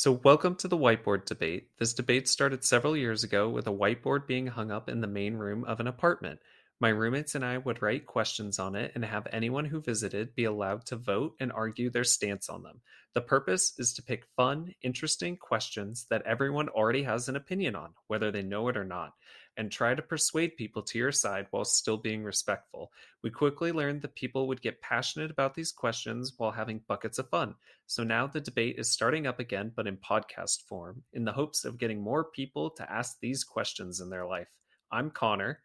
So, welcome to the whiteboard debate. This debate started several years ago with a whiteboard being hung up in the main room of an apartment. My roommates and I would write questions on it and have anyone who visited be allowed to vote and argue their stance on them. The purpose is to pick fun, interesting questions that everyone already has an opinion on, whether they know it or not, and try to persuade people to your side while still being respectful. We quickly learned that people would get passionate about these questions while having buckets of fun. So now the debate is starting up again, but in podcast form, in the hopes of getting more people to ask these questions in their life. I'm Connor.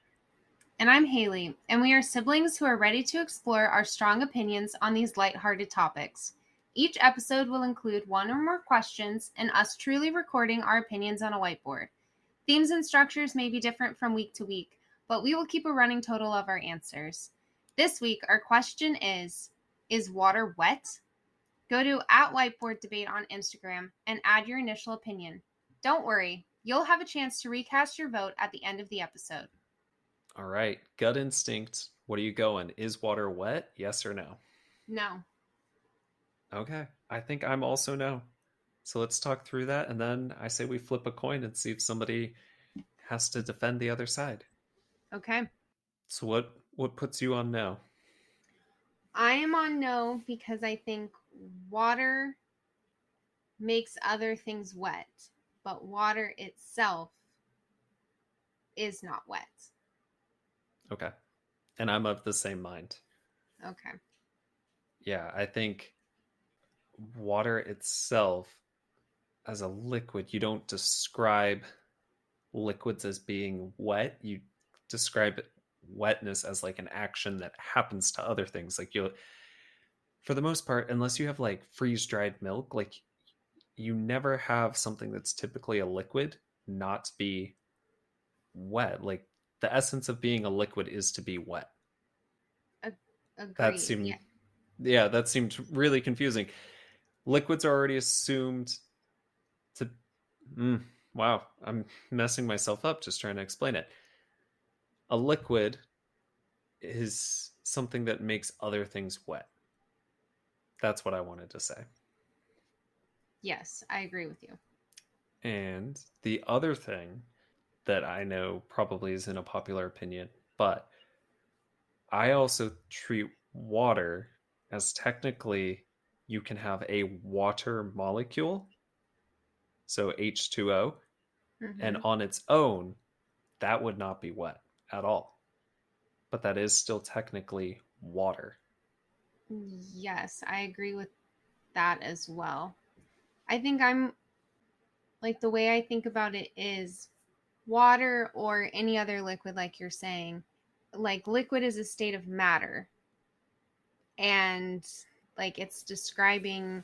And I'm Haley, and we are siblings who are ready to explore our strong opinions on these lighthearted topics. Each episode will include one or more questions and us truly recording our opinions on a whiteboard. Themes and structures may be different from week to week, but we will keep a running total of our answers. This week, our question is Is water wet? Go to at whiteboard debate on Instagram and add your initial opinion. Don't worry, you'll have a chance to recast your vote at the end of the episode. All right, gut instinct. What are you going? Is water wet? Yes or no? No. Okay, I think I'm also no. So let's talk through that, and then I say we flip a coin and see if somebody has to defend the other side. Okay. So what what puts you on no? I am on no because I think water makes other things wet, but water itself is not wet. Okay. And I'm of the same mind. Okay. Yeah, I think water itself as a liquid, you don't describe liquids as being wet. You describe wetness as like an action that happens to other things. Like you for the most part, unless you have like freeze dried milk, like you never have something that's typically a liquid not be wet. Like the essence of being a liquid is to be wet. Agreed. That seemed yeah. yeah, that seemed really confusing. Liquids are already assumed mm, wow, I'm messing myself up just trying to explain it. A liquid is something that makes other things wet. That's what I wanted to say. Yes, I agree with you. And the other thing that I know probably isn't a popular opinion, but I also treat water as technically you can have a water molecule, so H2O, Mhm. and on its own, that would not be wet at all. But that is still technically water. Yes, I agree with that as well. I think I'm like the way I think about it is water or any other liquid, like you're saying, like liquid is a state of matter. And like it's describing,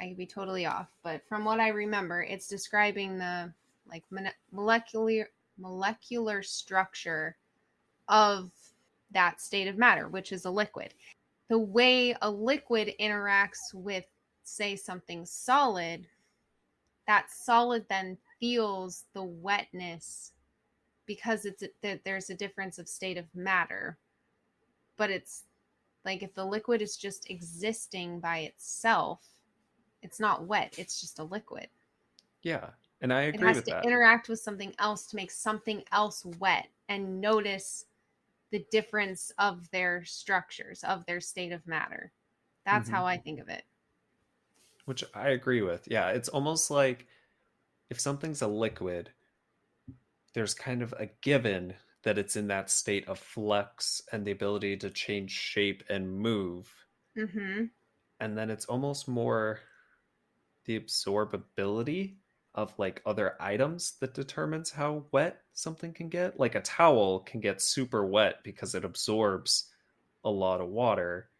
I could be totally off, but from what I remember, it's describing the like molecular molecular structure of that state of matter, which is a liquid. The way a liquid interacts with, say, something solid, that solid then feels the wetness because it's that there's a difference of state of matter. But it's like if the liquid is just existing by itself, it's not wet. It's just a liquid. Yeah. And I agree It has to that. interact with something else to make something else wet and notice the difference of their structures, of their state of matter. That's Mhm. how I think of it. Which I agree with. Yeah, it's almost like if something's a liquid, there's kind of a given that it's in that state of flux and the ability to change shape and move. Mm-hmm. And then it's almost more the absorbability of like other items that determines how wet something can get. Like a towel can get super wet because it absorbs a lot of water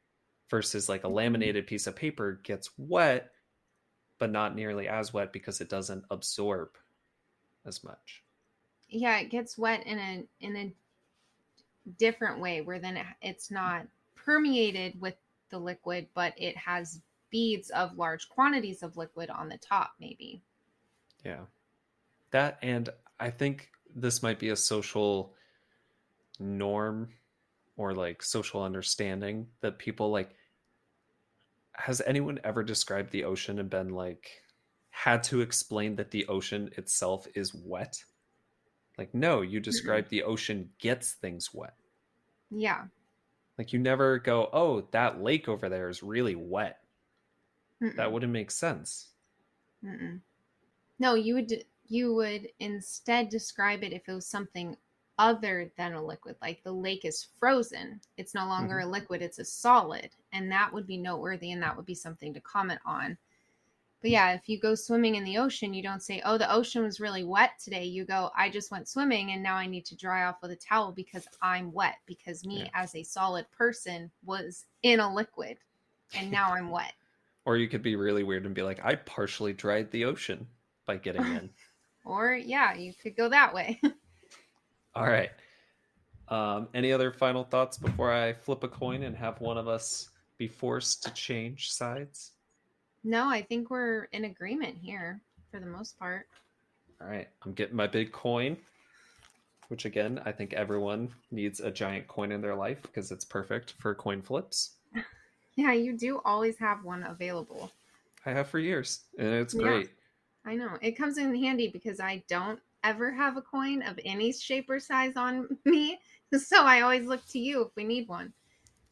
versus like a mm-hmm. laminated piece of paper gets wet but not nearly as wet because it doesn't absorb as much. Yeah, it gets wet in a in a different way where then it, it's not permeated with the liquid, but it has beads of large quantities of liquid on the top, maybe. Yeah. That and I think this might be a social norm or like social understanding that people like has anyone ever described the ocean and been like had to explain that the ocean itself is wet. Like, no, you describe the ocean gets things wet. Yeah. Like, you never go, oh, that lake over there is really wet. Mm-mm. That wouldn't make sense. Mm-mm. No, you would you would instead describe it if it was something other than a liquid, like the lake is frozen. It's no longer mm-hmm. a liquid; it's a solid, and that would be noteworthy, and that would be something to comment on. But yeah, if you go swimming in the ocean, you don't say, "Oh, the ocean was really wet today." You go, "I just went swimming, and now I need to dry off with a towel because I'm wet because me Yeah. as a solid person was in a liquid, and now I'm wet." Or you could be really weird and be like, I partially dried the ocean by getting in. Or yeah, you could go that way. All right. Um, any other final thoughts before I flip a coin and have one of us be forced to change sides? No, I think we're in agreement here for the most part. All right. I'm getting my big coin, which again, I think everyone needs a giant coin in their life because it's perfect for coin flips. Yeah, you do always have one available. I have for years, and it's Yeah. great. I know. It comes in handy because I don't ever have a coin of any shape or size on me. So I always look to you if we need one.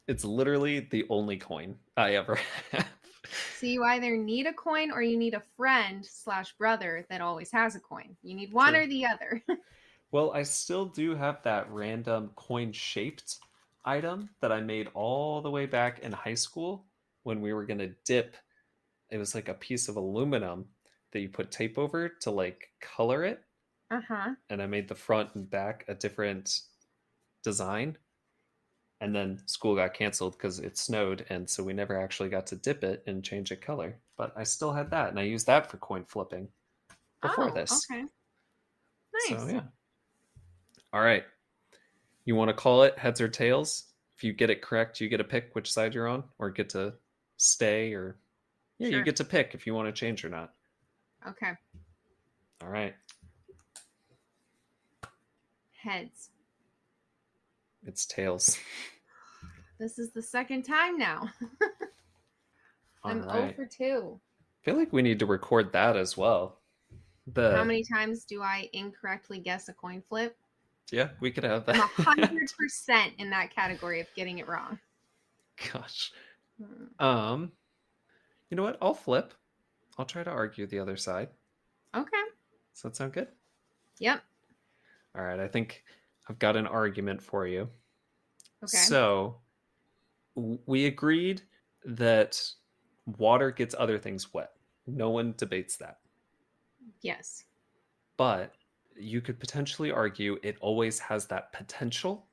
It's literally the only coin I ever have. So you either need a coin or you need a friend slash brother that always has a coin. You need one True. or the other. Well, I still do have that random coin shaped item that I made all the way back in high school when we were going to dip. It was like a piece of aluminum that you put tape over to like color it. uh huh. And I made the front and back a different design. And then school got canceled because it snowed. And so we never actually got to dip it and change it color. But I still had that. And I used that for coin flipping before oh, this. Okay. Nice. So yeah. All right. You want to call it heads or tails? If you get it correct, you get to pick which side you're on, or get to stay, or yeah, you get to pick if you want to change or not. Okay. All right. Heads. It's tails. This is the second time now. I'm oh right. 0 for 2. I feel like we need to record that as well. The How many times do I incorrectly guess a coin flip? Yeah, we could have that. hundred percent in that category of getting it wrong. Gosh. Hmm. Um, you know what? I'll flip. I'll try to argue the other side. Okay. Does that sound good? Yep. All right. I think I've got an argument for you. Okay. So we agreed that water gets other things wet. No one debates that. yes. But you could potentially argue it always has that potential,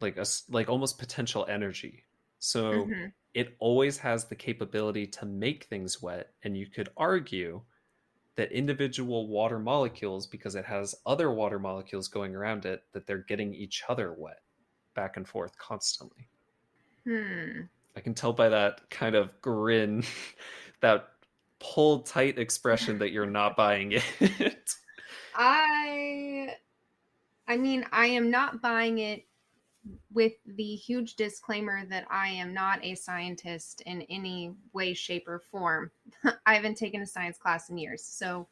like a like almost potential energy. So Mhm. it always has the capability to make things wet, and you could argue that individual water molecules, because it has other water molecules going around it, that they're getting each other wet back and forth constantly. Hmm. I can tell by that kind of grin, that pulled tight expression that you're not buying it. I I mean, I am not buying it with the huge disclaimer that I am not a scientist in any way, shape, or form. I haven't taken a science class in years, so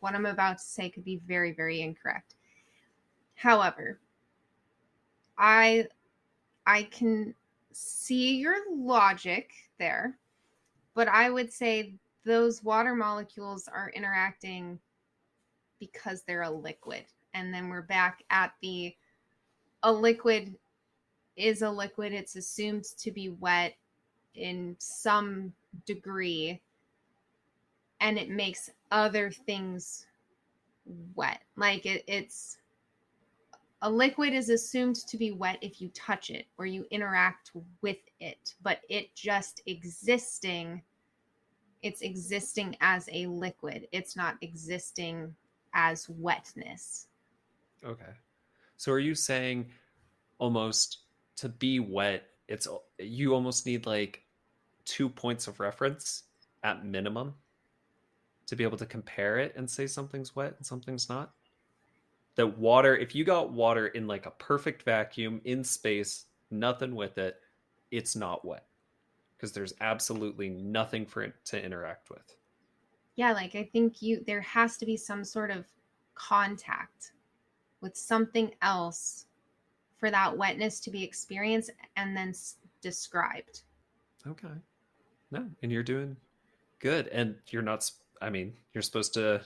what I'm about to say could be very, very incorrect. However, I I can see your logic there, but I would say those water molecules are interacting because they're a liquid. And then we're back at the a liquid is a liquid. It's assumed to be wet in some degree and it makes other things wet. Like it, it's a liquid is assumed to be wet if you touch it or you interact with it, but it just existing it's existing as a liquid. It's not existing as wetness. okay. So are you saying almost to be wet, it's you almost need like two points of reference at minimum to be able to compare it and say something's wet and something's not? That water, if you got water in like a perfect vacuum in space, nothing with it, it's not wet because there's absolutely nothing for it to interact with. Yeah, like I think you there has to be some sort of contact with something else for that wetness to be experienced and then s- described. Okay. No, and you're doing good. And you're not, i mean, you're supposed to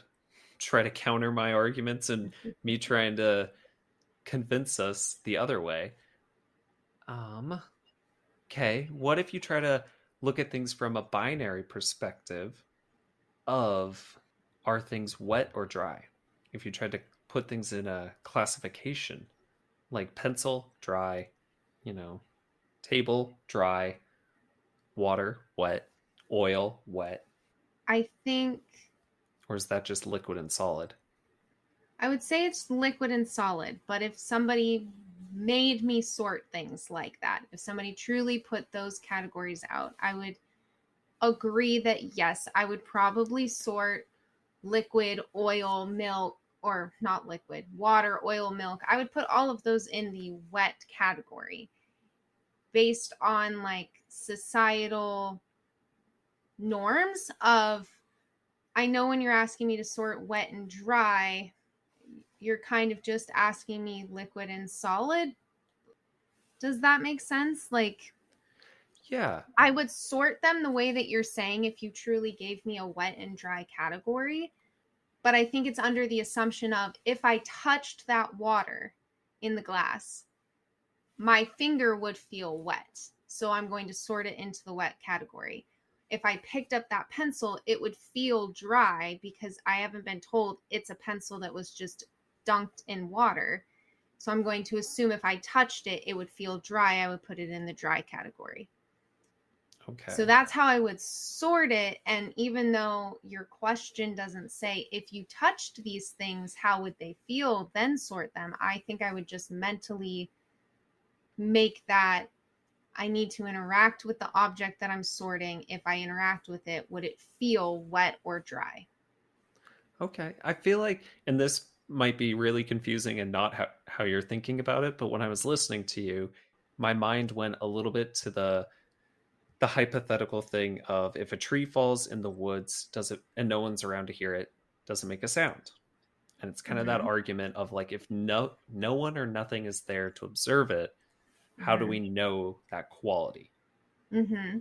try to counter my arguments and me trying to convince us the other way. Um, okay. What if you try to look at things from a binary perspective of are things wet or dry? If you tried to put things in a classification like pencil, dry, you know, table, dry, water, wet, oil, wet, I think or is that just liquid and solid? I would say it's liquid and solid, but if somebody made me sort things like that, if somebody truly put those categories out, I would agree that yes, I would probably sort liquid, oil, milk, or not liquid, water, oil, milk. I would put all of those in the wet category based on like societal norms of I know when you're asking me to sort wet and dry, you're kind of just asking me liquid and solid. Does that make sense? Like, Yeah. I would sort them the way that you're saying if you truly gave me a wet and dry category. But I think it's under the assumption of if I touched that water in the glass, my finger would feel wet. So I'm going to sort it into the wet category. If I picked up that pencil, it would feel dry because I haven't been told it's a pencil that was just dunked in water. So I'm going to assume if I touched it, it would feel dry. I would put it in the dry category. Okay. So that's how I would sort it. And even though your question doesn't say if you touched these things, how would they feel, then sort them, I think I would just mentally make that I need to interact with the object that I'm sorting. If I interact with it, would it feel wet or dry? Okay. I feel like, and this might be really confusing and not how, how you're thinking about it, but when I was listening to you, my mind went a little bit to the the hypothetical thing of if a tree falls in the woods, does it and no one's around to hear it, does it make a sound? And it's kind of that argument of like if no no one or nothing is there to observe it, how do Mhm. we know that quality? Mm-hmm.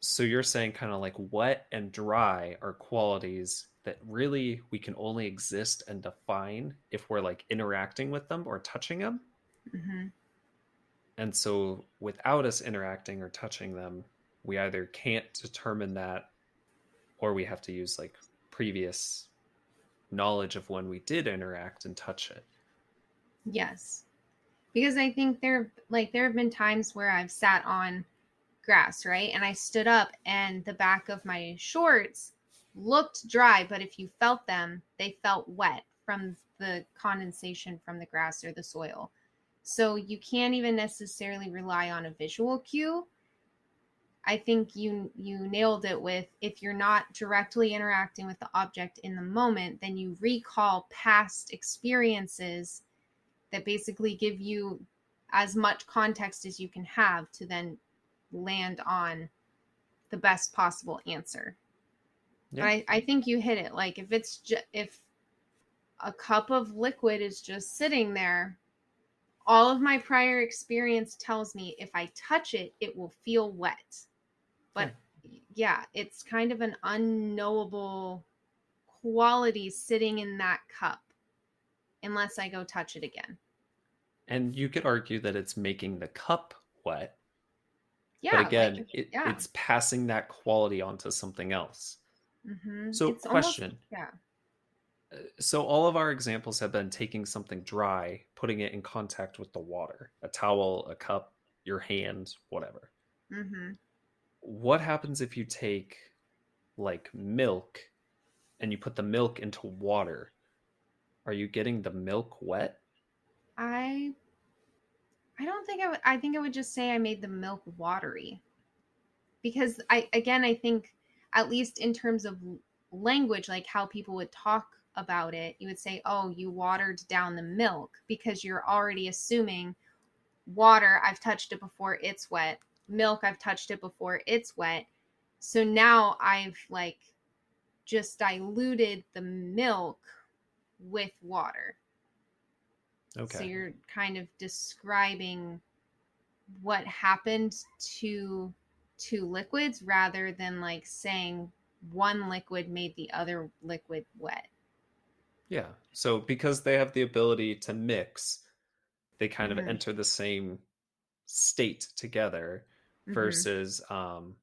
So you're saying kind of like wet and dry are qualities that really we can only exist and define if we're like interacting with them or touching them. Mm-hmm. And so without us interacting or touching them, we either can't determine that or we have to use like previous knowledge of when we did interact and touch it. Yes. Because I think there like there have been times where I've sat on grass, right? And I stood up and the back of my shorts looked dry, but if you felt them, they felt wet from the condensation from the grass or the soil. So you can't even necessarily rely on a visual cue. I think you you nailed it with if you're not directly interacting with the object in the moment, then you recall past experiences that basically give you as much context as you can have to then land on the best possible answer. Yeah. But I, I think you hit it. Like if it's just if a cup of liquid is just sitting there, all of my prior experience tells me if I touch it, it will feel wet. But yeah, it's kind of an unknowable quality sitting in that cup unless I go touch it again. And you could argue that it's making the cup wet, Yeah. but again, like, it, yeah. it's passing that quality onto something else. mhm. So, It's almost- question. yeah. Uh, So, all of our examples have been taking something dry, putting it in contact with the water a towel, a cup, your hand, whatever. hmm What happens if you take like milk and you put the milk into water? Are you getting the milk wet? I I don't think I would I think I would just say I made the milk watery. Because I again I think at least in terms of language like how people would talk about it, you would say, "Oh, you watered down the milk" because you're already assuming water, I've touched it before, it's wet. Milk, I've touched it before, it's wet. So now I've like just diluted the milk with water. Okay. So you're kind of describing what happened to two liquids rather than like saying one liquid made the other liquid wet. Yeah. So because they have the ability to mix, they kind Mhm. of enter the same state together Mhm. versus um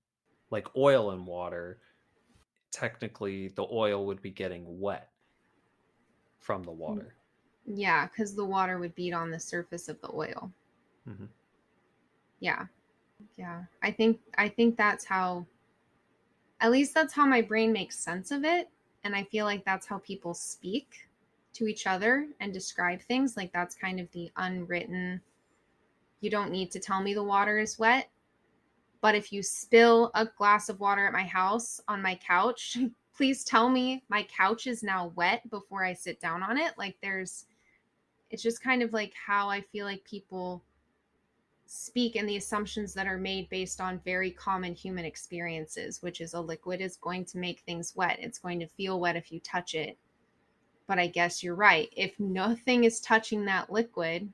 like oil and water technically the oil would be getting wet from the water. Yeah, because the water would beat on the surface of the oil. Mm-hmm. Yeah. Yeah. I think I think that's how at least that's how my brain makes sense of it. And I feel like that's how people speak to each other and describe things. Like that's kind of the unwritten you don't need to tell me the water is wet. But if you spill a glass of water at my house on my couch, please tell me my couch is now wet before I sit down on it. Like there's it's just kind of like how I feel like people speak and the assumptions that are made based on very common human experiences, which is a liquid is going to make things wet. It's going to feel wet if you touch it. But I guess you're right. If nothing is touching that liquid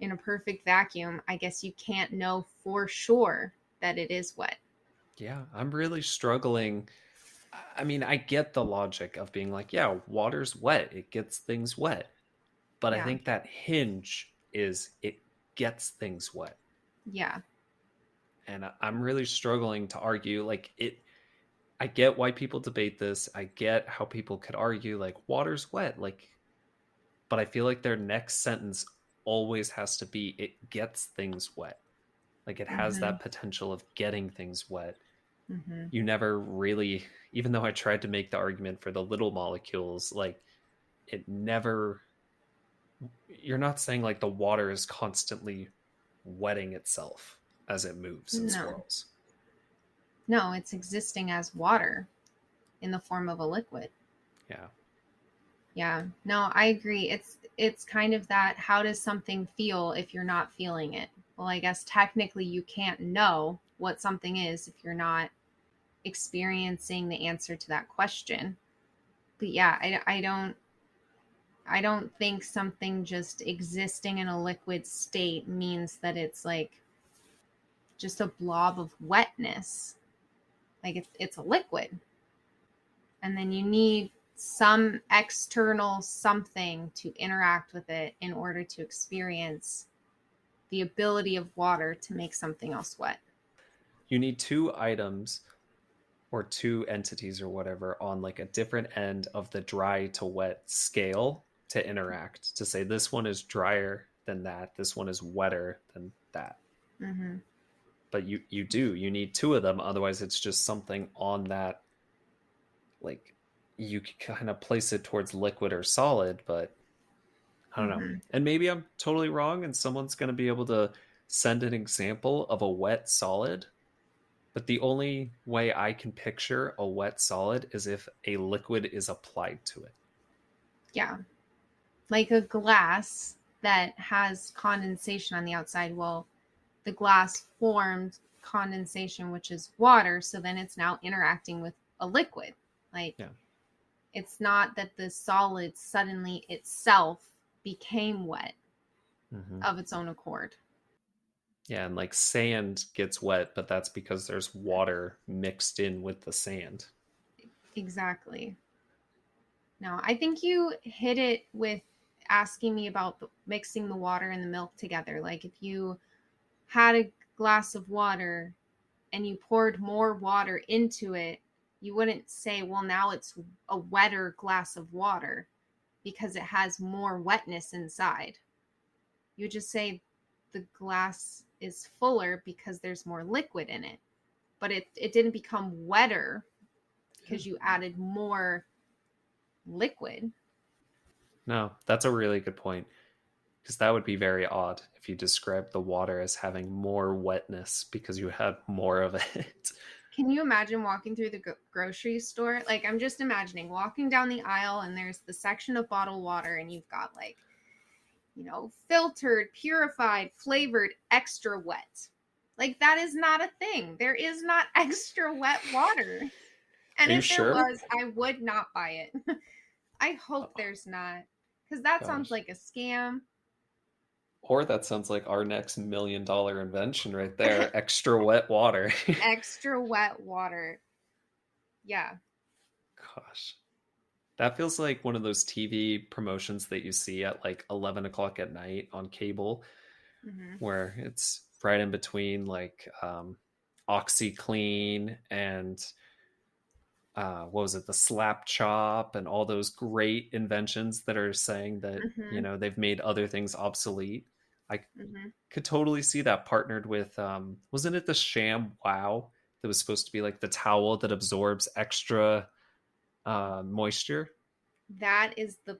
in a perfect vacuum, I guess you can't know for sure that it is wet. Yeah, I'm really struggling. I mean, I get the logic of being like, yeah, water's wet, it gets things wet. But I think that hinge is it gets things wet. Yeah. And I'm really struggling to argue like it I get why people debate this. I get how people could argue like water's wet like but I feel like their next sentence always has to be it gets things wet. Like it has that potential of getting things wet. hmm you never really even though i tried to make the argument for the little molecules like it never you're not saying like the water is constantly wetting itself as it moves and No. swirls No, it's existing as water in the form of a liquid. yeah Yeah. No, I agree. It's it's kind of that how does something feel if you're not feeling it? Well, I guess technically you can't know what something is if you're not experiencing the answer to that question. But yeah, I, I don't I don't think something just existing in a liquid state means that it's like just a blob of wetness. Like it's it's a liquid. And then you need some external something to interact with it in order to experience the ability of water to make something else wet. you need two items or two entities or whatever on like a different end of the dry to wet scale to interact to say this one is drier than that. This one is wetter than that. Hmm but you you do. You need two of them. Otherwise it's just something on that like you can kind of place it towards liquid or solid but i don't know Mhm. and maybe i'm totally wrong and someone's going to be able to send an example of a wet solid but the only way i can picture a wet solid is if a liquid is applied to it Yeah. Like a glass that has condensation on the outside. Well, the glass formed condensation, which is water. So then it's now interacting with a liquid. Like, Yeah. it's not that the solid suddenly itself became wet Mhm. of its own accord. yeah and like sand gets wet but that's because there's water mixed in with the sand Exactly. No, I think you hit it with asking me about the, mixing the water and the milk together. Like if you had a glass of water and you poured more water into it, you wouldn't say, well, now it's a wetter glass of water because it has more wetness inside. You just say the glass is fuller because there's more liquid in it. But it, it didn't become wetter because you hmm. added more liquid. No, that's a really good point. Because that would be very odd if you described the water as having more wetness because you had more of it. Can you imagine walking through the gro- grocery store? Like, I'm just imagining walking down the aisle and there's the section of bottled water, and you've got like, you know, filtered, purified, flavored, extra wet. Like, that is not a thing. There is not extra wet water. And if there sure? was, I would not buy it. I hope there's not. Because that sounds like a scam. Or that sounds like our next million dollar invention right there extra wet water. Extra wet water. Yeah. Gosh. That feels like one of those TV promotions that you see at like 11 o'clock at night on cable, hmm where it's right in between like um, OxiClean and uh, what was it, the Slap Chop, and all those great inventions that are saying that, you Mhm. know, they've made other things obsolete. I hmm could totally see that partnered with, um, wasn't it the Sham Wow that was supposed to be like the towel that absorbs extra uh, moisture? That is the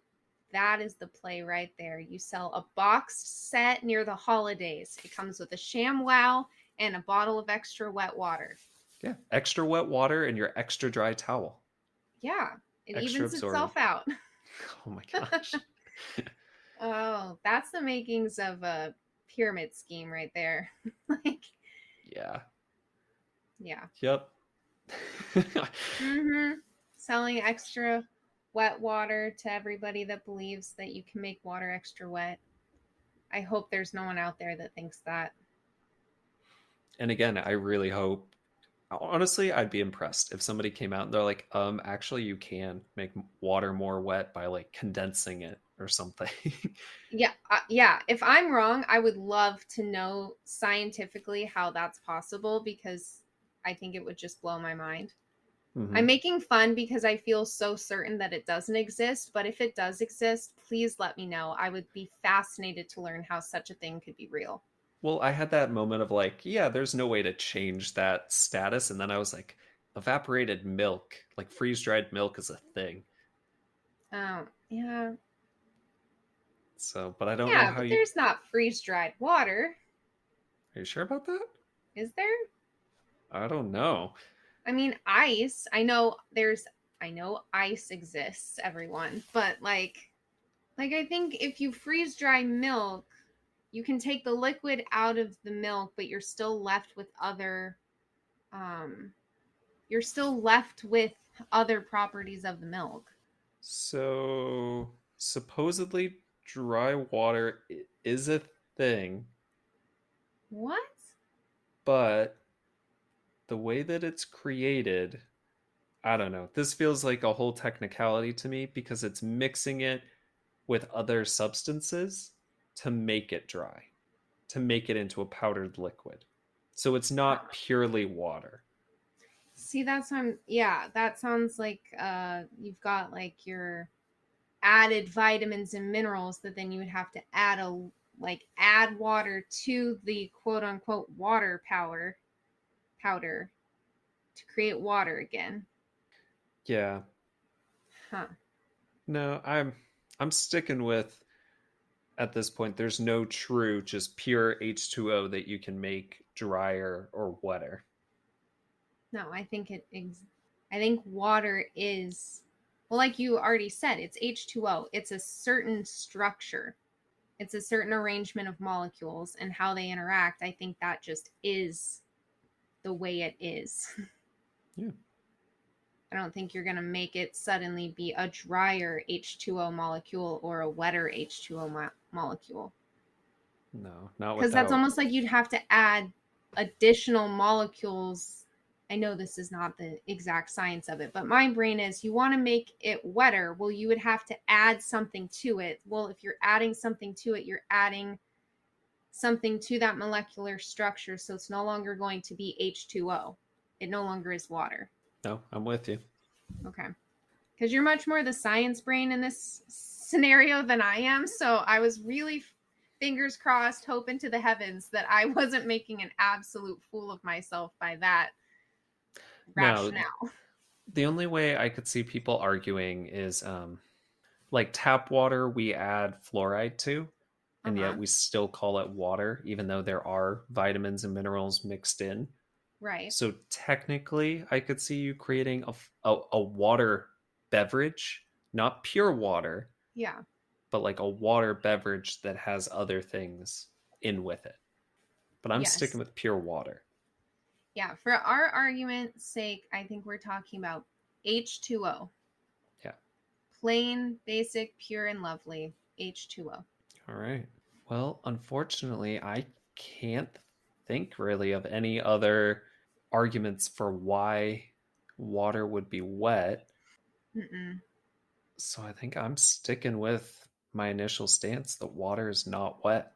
that is the play right there. You sell a boxed set near the holidays. It comes with a sham wow and a bottle of extra wet water. Yeah, extra wet water and your extra dry towel. Yeah. It Extra evens itself out. Oh my gosh. Oh, that's the makings of a pyramid scheme right there. like, yeah. yeah. Yep. hmm Selling extra wet water to everybody that believes that you can make water extra wet. I hope there's no one out there that thinks that. and again, I really hope. Honestly, I'd be impressed if somebody came out and they're like, um, actually, you can make water more wet by like condensing it or something. Yeah, uh, yeah. If I'm wrong, I would love to know scientifically how that's possible because I think it would just blow my mind. Mhm. I'm making fun because I feel so certain that it doesn't exist, but if it does exist, please let me know. I would be fascinated to learn how such a thing could be real. Well, I had that moment of like, yeah, there's no way to change that status. And then I was like, evaporated milk, like freeze dried milk is a thing. Oh, yeah. So, but I don't know Yeah, how but you. there's not freeze dried water, Are you sure about that? is there? I don't know. I mean, ice. I know there's I know ice exists, everyone, but like like I think if you freeze dry milk, you can take the liquid out of the milk, but you're still left with other um you're still left with other properties of the milk. So, supposedly, dry water is a thing, What? but the way that it's created, I don't know. This feels like a whole technicality to me because it's mixing it with other substances to make it dry, to make it into a powdered liquid. So it's not purely water. See, that's on yeah, that sounds like uh you've got like your added vitamins and minerals that then you would have to add a like add water to the quote unquote water power powder to create water again. Yeah. Huh. No, I'm I'm sticking with at this point there's no true just pure H2O that you can make drier or wetter. No, I think it ex- I think water is well like you already said, it's H2O. It's a certain structure. It's a certain arrangement of molecules and how they interact. I think that just is the way it is. Yeah. I don't think you're going to make it suddenly be a drier H2O molecule or a wetter H2O mo- molecule. No, not Because that's almost like you'd have to add additional molecules. I know this is not the exact science of it, but my brain is you want to make it wetter. Well, you would have to add something to it. Well, if you're adding something to it, you're adding something to that molecular structure. So it's no longer going to be H2O. It no longer is water. No, I'm with you. Okay. Because you're much more the science brain in this scenario than I am. So I was really fingers crossed, hoping to the heavens that I wasn't making an absolute fool of myself by that No. rationale. The only way I could see people arguing is um like tap water we add fluoride to and Uh-huh. yet we still call it water even though there are vitamins and minerals mixed in. Right. So technically, I could see you creating a a water beverage, not pure water, Yeah. but like a water beverage that has other things in with it. But I'm Yes. sticking with pure water. Yeah. For our argument's sake, I think we're talking about H2O. Yeah. Plain, basic, pure, and lovely H2O. All right. Well, unfortunately, I can't think really of any other arguments for why water would be wet. Mm-mm. So I think I'm sticking with my initial stance that water is not wet.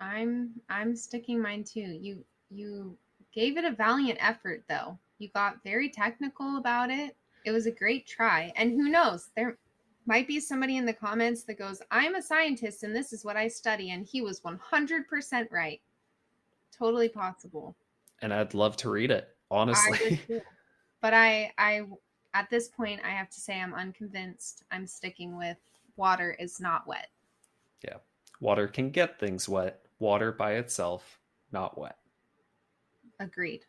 I'm I'm sticking mine too. You you gave it a valiant effort though. You got very technical about it. It was a great try. And who knows, there might be somebody in the comments that goes, "I'm a scientist and this is what I study," and he was 100% right. Totally possible. And I'd love to read it, honestly. I but I I at this point I have to say I'm unconvinced. I'm sticking with water is not wet. Yeah. Water can get things wet. Water by itself, not wet. Agreed.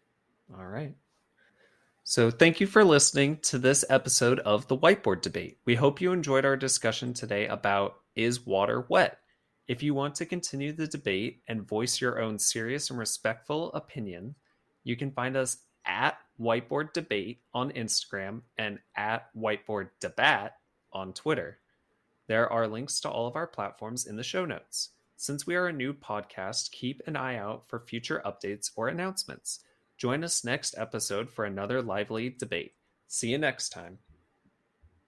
All right. So, thank you for listening to this episode of the Whiteboard Debate. We hope you enjoyed our discussion today about is water wet? If you want to continue the debate and voice your own serious and respectful opinion, you can find us at Whiteboard Debate on Instagram and at Whiteboard Debat on Twitter. There are links to all of our platforms in the show notes. Since we are a new podcast, keep an eye out for future updates or announcements. Join us next episode for another lively debate. See you next time.